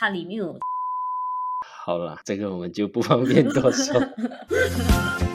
它里面有。好了，这个我们就不方便多说。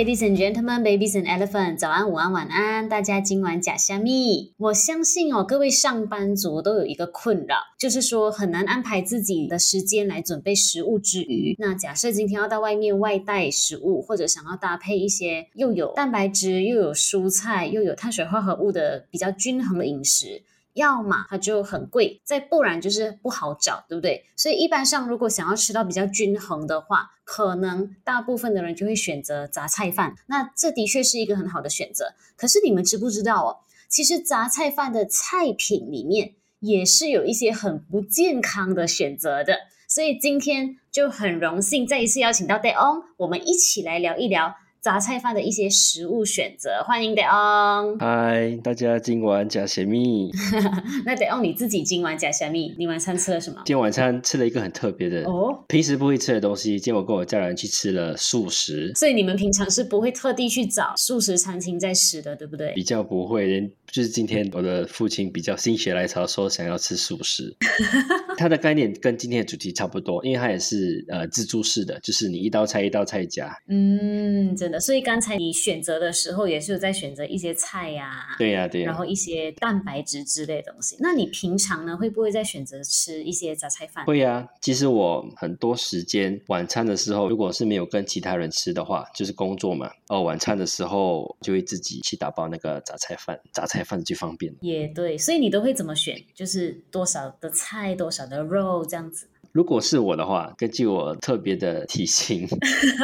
Ladies and gentlemen, babies and elephants，早安、午安、晚安，大家今晚假虾米？我相信哦，各位上班族都有一个困扰，就是说很难安排自己的时间来准备食物之余，那假设今天要到外面外带食物，或者想要搭配一些又有蛋白质、又有蔬菜、又有碳水化合物的比较均衡的饮食。要么它就很贵，再不然就是不好找，对不对？所以一般上，如果想要吃到比较均衡的话，可能大部分的人就会选择杂菜饭。那这的确是一个很好的选择。可是你们知不知道哦？其实杂菜饭的菜品里面也是有一些很不健康的选择的。所以今天就很荣幸再一次邀请到 Dae-ong，我们一起来聊一聊。杂菜饭的一些食物选择，欢迎 Dae-ong。嗨，大家今晚加虾米？那 Dae-ong 你自己今晚加虾米？你晚餐吃了什么？今天晚餐吃了一个很特别的哦，平时不会吃的东西。今天我跟我家人去吃了素食，所以你们平常是不会特地去找素食餐厅在吃的，对不对？比较不会，就是今天我的父亲比较心血来潮说想要吃素食，他的概念跟今天的主题差不多，因为他也是呃自助式的，就是你一道菜一道菜夹。嗯，真。所以刚才你选择的时候，也是有在选择一些菜呀、啊，对呀、啊，对呀，然后一些蛋白质之类的东西。那你平常呢，会不会在选择吃一些杂菜饭？会呀、啊，其实我很多时间晚餐的时候，如果是没有跟其他人吃的话，就是工作嘛。哦，晚餐的时候就会自己去打包那个杂菜饭，杂菜饭最方便。也对，所以你都会怎么选？就是多少的菜，多少的肉这样子。如果是我的话，根据我特别的体型，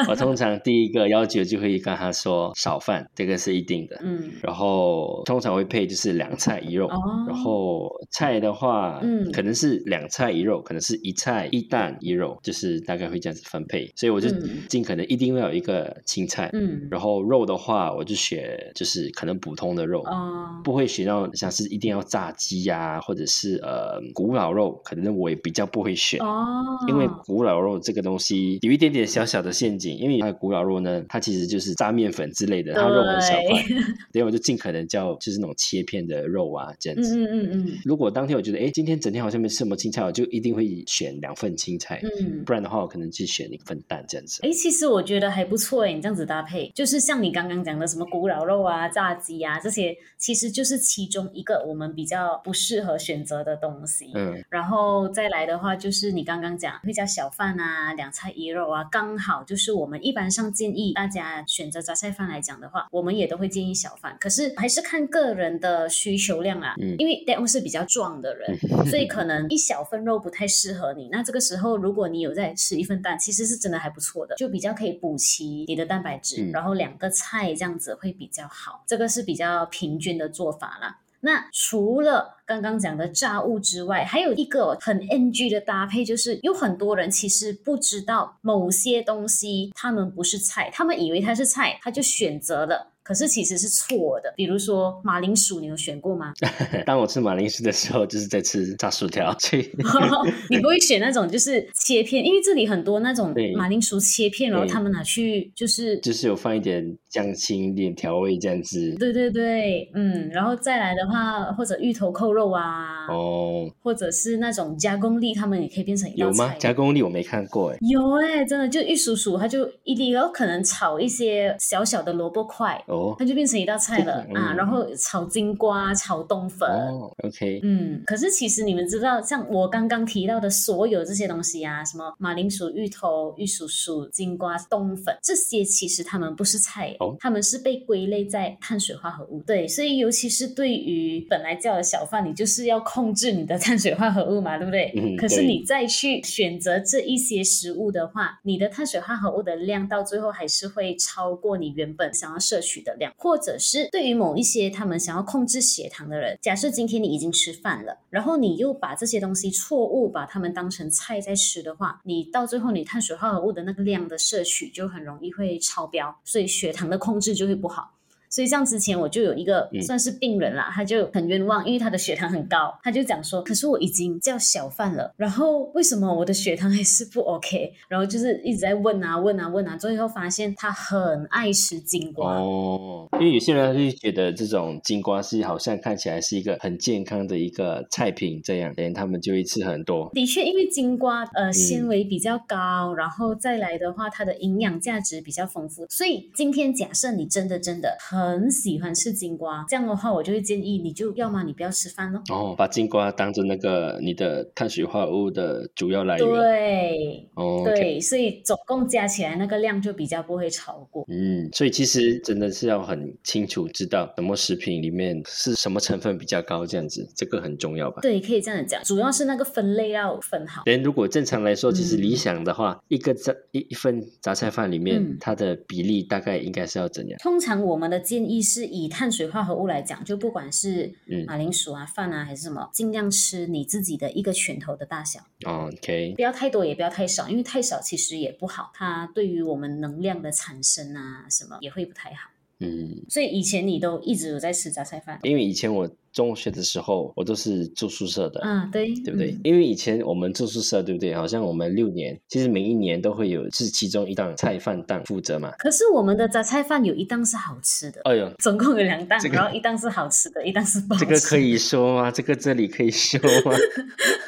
我通常第一个要求就会跟他说少饭，这个是一定的。嗯，然后通常会配就是两菜一肉。哦，然后菜的话，嗯，可能是两菜一肉，可能是一菜一蛋一肉，就是大概会这样子分配。所以我就尽可能一定要有一个青菜。嗯，然后肉的话，我就选就是可能普通的肉。哦，不会选到像是一定要炸鸡呀、啊，或者是呃古老肉，可能我也比较不会选。哦。哦，因为古老肉这个东西有一点点小小的陷阱，因为它的古老肉呢，它其实就是炸面粉之类的，它肉很小块，所以我就尽可能叫就是那种切片的肉啊这样子。嗯嗯嗯。如果当天我觉得哎，今天整天好像没吃什么青菜，我就一定会选两份青菜。嗯，不然的话我可能就选一份蛋这样子。哎，其实我觉得还不错哎，你这样子搭配，就是像你刚刚讲的什么古老肉啊、炸鸡啊这些，其实就是其中一个我们比较不适合选择的东西。嗯，然后再来的话就是你。刚刚讲会加小饭啊，两菜一肉啊，刚好就是我们一般上建议大家选择杂菜饭来讲的话，我们也都会建议小饭。可是还是看个人的需求量啊，嗯、因为 Dae-ong 是比较壮的人，所以可能一小份肉不太适合你。那这个时候如果你有在吃一份蛋，其实是真的还不错的，就比较可以补齐你的蛋白质，嗯、然后两个菜这样子会比较好。这个是比较平均的做法啦。那除了刚刚讲的炸物之外，还有一个很 NG 的搭配，就是有很多人其实不知道某些东西他们不是菜，他们以为它是菜，他就选择了。可是其实是错的，比如说马铃薯，你有选过吗？当我吃马铃薯的时候，就是在吃炸薯条。你不会选那种就是切片，因为这里很多那种马铃薯切片，然后他们拿去就是就是有放一点酱青、一点调味这样子。对对对，嗯，然后再来的话，或者芋头扣肉啊，哦，或者是那种加工粒，他们也可以变成一道菜。有吗？加工粒我没看过哎。有哎，真的就玉蜀黍，它就一粒，然后可能炒一些小小的萝卜块。哦它就变成一道菜了、嗯、啊，然后炒金瓜、炒冬粉。哦，OK。嗯，可是其实你们知道，像我刚刚提到的所有这些东西啊，什么马铃薯、芋头、玉蜀黍、金瓜、冬粉，这些其实它们不是菜，哦，它们是被归类在碳水化合物。对，所以尤其是对于本来叫的小贩，你就是要控制你的碳水化合物嘛，对不对？嗯。可是你再去选择这一些食物的话，你的碳水化合物的量到最后还是会超过你原本想要摄取的量，或者是对于某一些他们想要控制血糖的人，假设今天你已经吃饭了，然后你又把这些东西错误把它们当成菜在吃的话，你到最后你碳水化合物的那个量的摄取就很容易会超标，所以血糖的控制就会不好。所以像之前我就有一个算是病人啦，嗯、他就很冤枉，因为他的血糖很高，他就讲说，可是我已经叫小贩了，然后为什么我的血糖还是不 OK？然后就是一直在问啊问啊问啊，最后发现他很爱吃金瓜哦，因为有些人就觉得这种金瓜是好像看起来是一个很健康的一个菜品这样，连他们就会吃很多。的确，因为金瓜呃纤维比较高，嗯、然后再来的话，它的营养价值比较丰富，所以今天假设你真的真的很喜欢吃金瓜，这样的话，我就会建议你就要么你不要吃饭咯。哦，把金瓜当做那个你的碳水化合物的主要来源。对，哦，对，所以总共加起来那个量就比较不会超过。嗯，所以其实真的是要很清楚知道什么食品里面是什么成分比较高，这样子，这个很重要吧？对，可以这样讲，主要是那个分类要分好。人如果正常来说，其实理想的话，嗯、一个杂一一份杂菜饭里面，嗯、它的比例大概应该是要怎样？通常我们的建议是以碳水化合物来讲，就不管是马铃薯啊、饭啊还是什么，尽量吃你自己的一个拳头的大小。OK，不要太多，也不要太少，因为太少其实也不好，它对于我们能量的产生啊什么也会不太好。嗯，所以以前你都一直有在吃杂菜饭？因为以前我。中学的时候，我都是住宿舍的，嗯，对，对不对？嗯、因为以前我们住宿舍，对不对？好像我们六年，其实每一年都会有是其中一档菜饭档负责嘛。可是我们的杂菜饭有一档是好吃的，哎呦，总共有两档，这个、然后一档是好吃的，一档是不好吃的。这个可以说吗？这个这里可以说吗？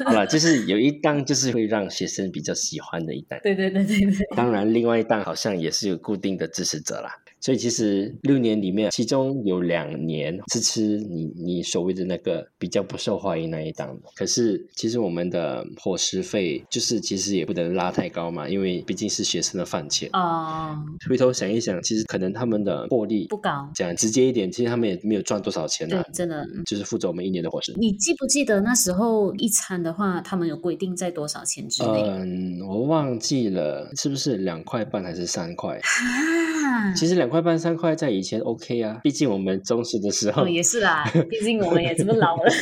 好了，就是有一档就是会让学生比较喜欢的一档，对对对对对。当然，另外一档好像也是有固定的支持者啦。所以其实六年里面，其中有两年是吃你你所谓的那个比较不受欢迎那一档的。可是其实我们的伙食费就是其实也不能拉太高嘛，因为毕竟是学生的饭钱。哦。回头想一想，其实可能他们的获利不高。讲直接一点，其实他们也没有赚多少钱啊。对，真的。就是负责我们一年的伙食。你记不记得那时候一餐的话，他们有规定在多少钱之内？嗯，我忘记了，是不是两块半还是三块？其实两块半三块在以前 OK 啊，毕竟我们中学的时候、哦、也是啦，毕竟我们也这么老了。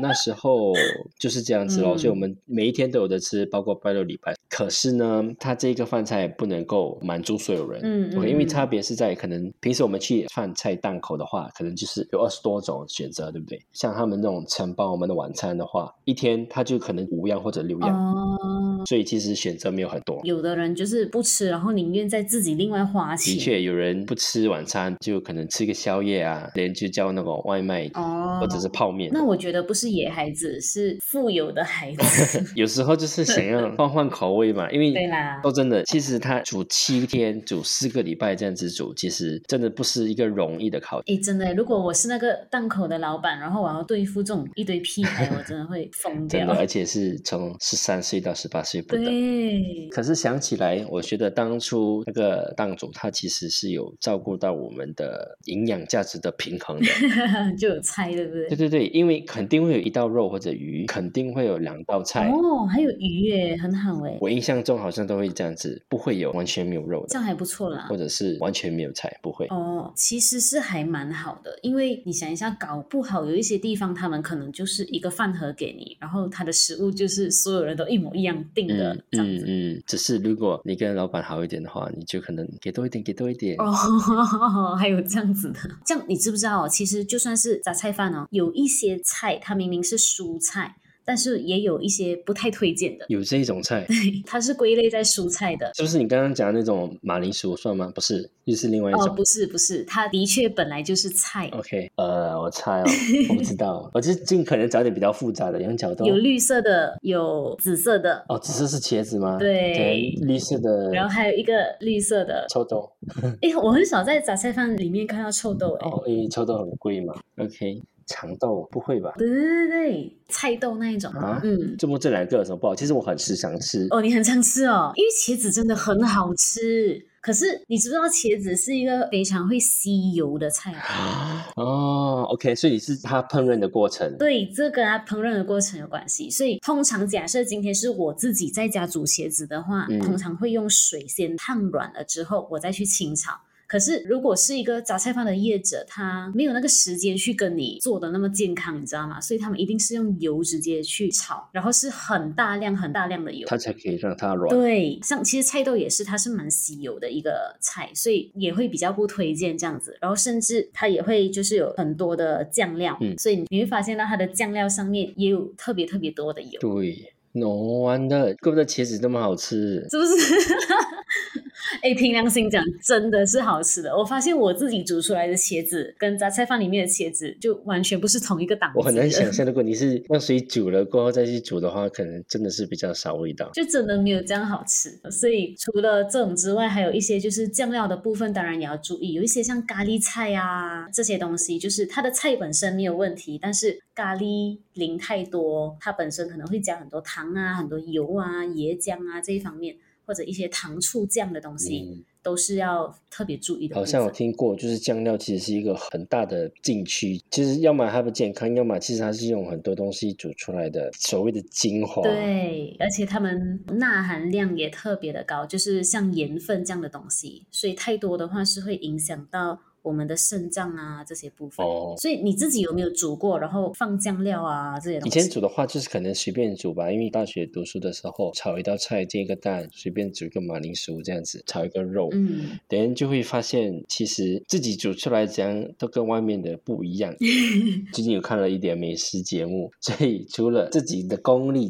那时候就是这样子咯，嗯、所以我们每一天都有的吃，包括拜六礼拜。可是呢，它这个饭菜不能够满足所有人，嗯因为差别是在可能平时我们去饭菜档口的话，可能就是有二十多种选择，对不对？像他们那种承包我们的晚餐的话，一天他就可能五样或者六样，哦，所以其实选择没有很多。有的人就是不吃，然后宁愿在自己另外花钱。的确，有人不吃晚餐，就可能吃个宵夜啊，连就叫那个外卖，哦，或者是泡面。那我觉得不是。野孩子是富有的孩子，有时候就是想要 换换口味嘛。因为对啦，说真的，其实他煮七天、煮四个礼拜这样子煮，其实真的不是一个容易的考验。哎，真的，如果我是那个档口的老板，然后我要对付这种一堆屁孩，我真的会疯 掉。真的，而且是从十三岁到十八岁对。可是想起来，我觉得当初那个档主他其实是有照顾到我们的营养价值的平衡的，就有菜，对不对？对对对，因为肯定会有。一道肉或者鱼，肯定会有两道菜哦，还有鱼耶，很好哎。我印象中好像都会这样子，不会有完全没有肉的，这样还不错啦。或者是完全没有菜，不会哦，其实是还蛮好的，因为你想一下，搞不好有一些地方他们可能就是一个饭盒给你，然后他的食物就是所有人都一模一样订的，嗯嗯嗯。只是如果你跟老板好一点的话，你就可能给多一点，给多一点哦。还有这样子的，这样你知不知道哦？其实就算是杂菜饭哦，有一些菜它明明是蔬菜，但是也有一些不太推荐的。有这种菜，对，它是归类在蔬菜的。是不是你刚刚讲的那种马铃薯算吗？不是，又是另外一种。哦，不是，不是，它的确本来就是菜。OK，呃，我猜哦，我不知道，我就尽可能找点比较复杂的羊角豆。有绿色的，有紫色的。哦，紫色是茄子吗？对，对，绿色的。然后还有一个绿色的臭豆。哎，我很少在杂菜饭里面看到臭豆。哦，因为臭豆很贵嘛。OK。长豆不会吧？对对对，菜豆那一种啊。嗯，这么这两个有什么不好？其实我很时常吃。哦，你很常吃哦，因为茄子真的很好吃。可是你知不知道茄子是一个非常会吸油的菜啊？哦，OK，所以是它烹饪的过程。对，这跟它烹饪的过程有关系。所以通常假设今天是我自己在家煮茄子的话，嗯、通常会用水先烫软了之后，我再去清炒。可是如果是一个杂菜饭的业者，他没有那个时间去跟你做的那么健康，你知道吗？所以他们一定是用油直接去炒，然后是很大量很大量的油，它才可以让它软。对，像其实菜豆也是，它是蛮吸油的一个菜，所以也会比较不推荐这样子。然后甚至它也会就是有很多的酱料，嗯，所以你会发现到它的酱料上面也有特别特别多的油。对，，no 的，怪不得茄子那么好吃，是不是？哎，凭良心讲，真的是好吃的。我发现我自己煮出来的茄子跟杂菜饭里面的茄子就完全不是同一个档次。我很难想象，如 果你是用水煮了过后再去煮的话，可能真的是比较少味道，就真的没有这样好吃。所以除了这种之外，还有一些就是酱料的部分，当然也要注意。有一些像咖喱菜啊这些东西，就是它的菜本身没有问题，但是咖喱淋太多，它本身可能会加很多糖啊、很多油啊、椰浆啊这一方面。或者一些糖醋酱的东西，嗯、都是要特别注意的。好像有听过，就是酱料其实是一个很大的禁区。其实要么它不健康，要么其实它是用很多东西煮出来的，所谓的精华。对，而且它们钠含量也特别的高，就是像盐分这样的东西，所以太多的话是会影响到。我们的肾脏啊，这些部分，哦，所以你自己有没有煮过，然后放酱料啊这些东西？以前煮的话，就是可能随便煮吧，因为大学读书的时候，炒一道菜，煎一个蛋，随便煮一个马铃薯这样子，炒一个肉，嗯，等人就会发现，其实自己煮出来这样都跟外面的不一样。最近有看了一点美食节目，所以除了自己的功力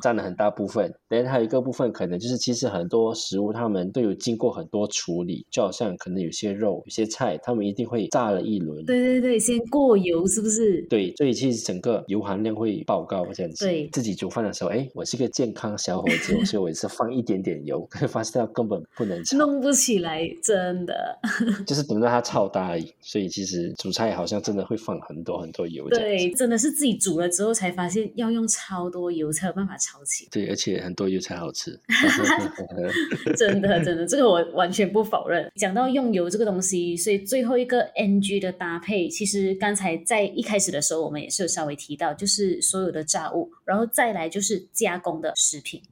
占了很大部分，等人还有一个部分，可能就是其实很多食物他们都有经过很多处理，就好像可能有些肉、有些菜。他们一定会炸了一轮，对对对，先过油是不是？对，所以其实整个油含量会爆高这样子。对，自己煮饭的时候，哎，我是个健康小伙子，所以我也是放一点点油，可以发现到根本不能炒，弄不起来，真的。就是等到它炒大而已。所以其实煮菜好像真的会放很多很多油。对，真的是自己煮了之后才发现要用超多油才有办法炒起。对，而且很多油才好吃。真的真的，这个我完全不否认。讲到用油这个东西，所以。最后一个 NG 的搭配，其实刚才在一开始的时候，我们也是有稍微提到，就是所有的炸物，然后再来就是加工的食品。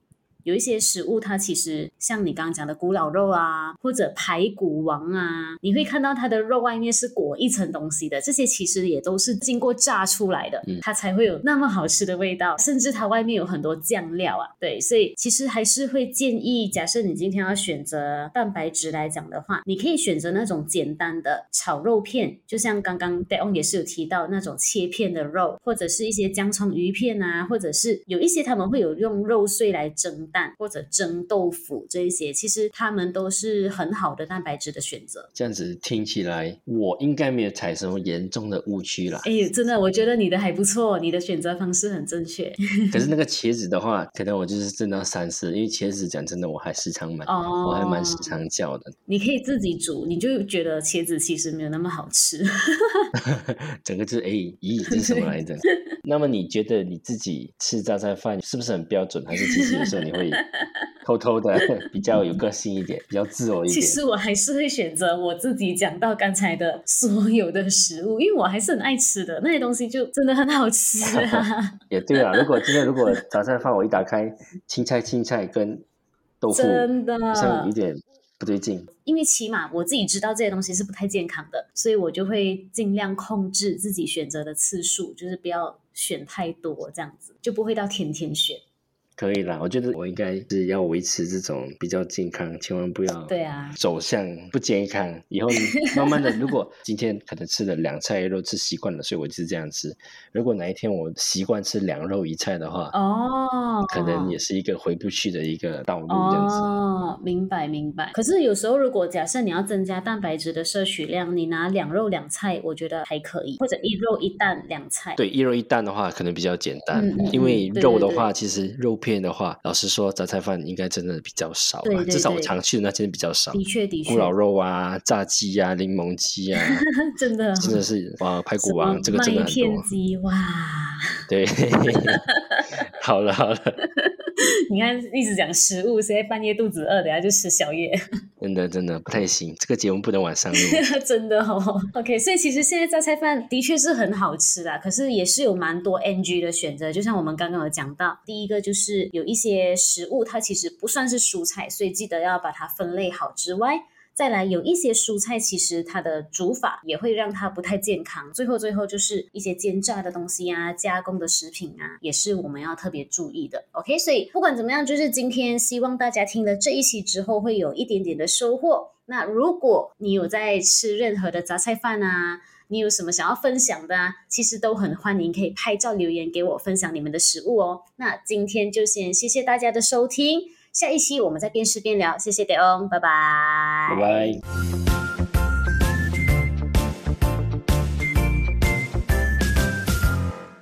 有一些食物，它其实像你刚刚讲的古老肉啊，或者排骨王啊，你会看到它的肉外面是裹一层东西的，这些其实也都是经过炸出来的，它才会有那么好吃的味道，甚至它外面有很多酱料啊。对，所以其实还是会建议，假设你今天要选择蛋白质来讲的话，你可以选择那种简单的炒肉片，就像刚刚 Daon 也是有提到那种切片的肉，或者是一些姜葱鱼片啊，或者是有一些他们会有用肉碎来蒸。蛋或者蒸豆腐这一些，其实它们都是很好的蛋白质的选择。这样子听起来，我应该没有踩什么严重的误区啦。哎，真的，我觉得你的还不错，你的选择方式很正确。可是那个茄子的话，可能我就是正到三四，因为茄子讲真的，我还时常买，哦、我还蛮时常叫的。你可以自己煮，你就觉得茄子其实没有那么好吃。整个就是哎，咦，这是什么来着？那么你觉得你自己吃榨菜饭是不是很标准，还是其实有时候你会？偷偷的 比较有个性一点，比较自我一点。其实我还是会选择我自己讲到刚才的所有的食物，因为我还是很爱吃的那些东西，就真的很好吃啊。也对啊，如果今天如果早餐饭我一打开，青菜青菜跟豆腐，真的好像有点不对劲。因为起码我自己知道这些东西是不太健康的，所以我就会尽量控制自己选择的次数，就是不要选太多，这样子就不会到天天选。可以啦，我觉得我应该是要维持这种比较健康，千万不要对啊走向不健康。啊、以后你慢慢的，如果 今天可能吃了两菜一肉吃习惯了，所以我就是这样吃。如果哪一天我习惯吃两肉一菜的话，哦，可能也是一个回不去的一个道路这样子。哦，明白明白。可是有时候如果假设你要增加蛋白质的摄取量，你拿两肉两菜，我觉得还可以，或者一肉一蛋两菜。对，一肉一蛋的话可能比较简单，因为肉的话其实肉片。的话，老实说，杂菜饭应该真的比较少吧，对对对，至少我常去的那间比较少。的确的确，古老肉啊，炸鸡啊，柠檬鸡啊，真的真 的是哇，排骨王这个真的很多。鸡哇，对，好了好了。你看，一直讲食物，谁在半夜肚子饿，等下就吃宵夜。真的真的不太行，这个节目不能晚上录。真的哦，OK。所以其实现在榨菜饭的确是很好吃啦，可是也是有蛮多 NG 的选择。就像我们刚刚有讲到，第一个就是有一些食物它其实不算是蔬菜，所以记得要把它分类好之外。再来有一些蔬菜，其实它的煮法也会让它不太健康。最后，最后就是一些煎炸的东西啊，加工的食品啊，也是我们要特别注意的。OK，所以不管怎么样，就是今天希望大家听了这一期之后，会有一点点的收获。那如果你有在吃任何的杂菜饭啊，你有什么想要分享的啊，其实都很欢迎，可以拍照留言给我分享你们的食物哦。那今天就先谢谢大家的收听。下一期我们再边吃边聊，谢谢 Deon，拜拜。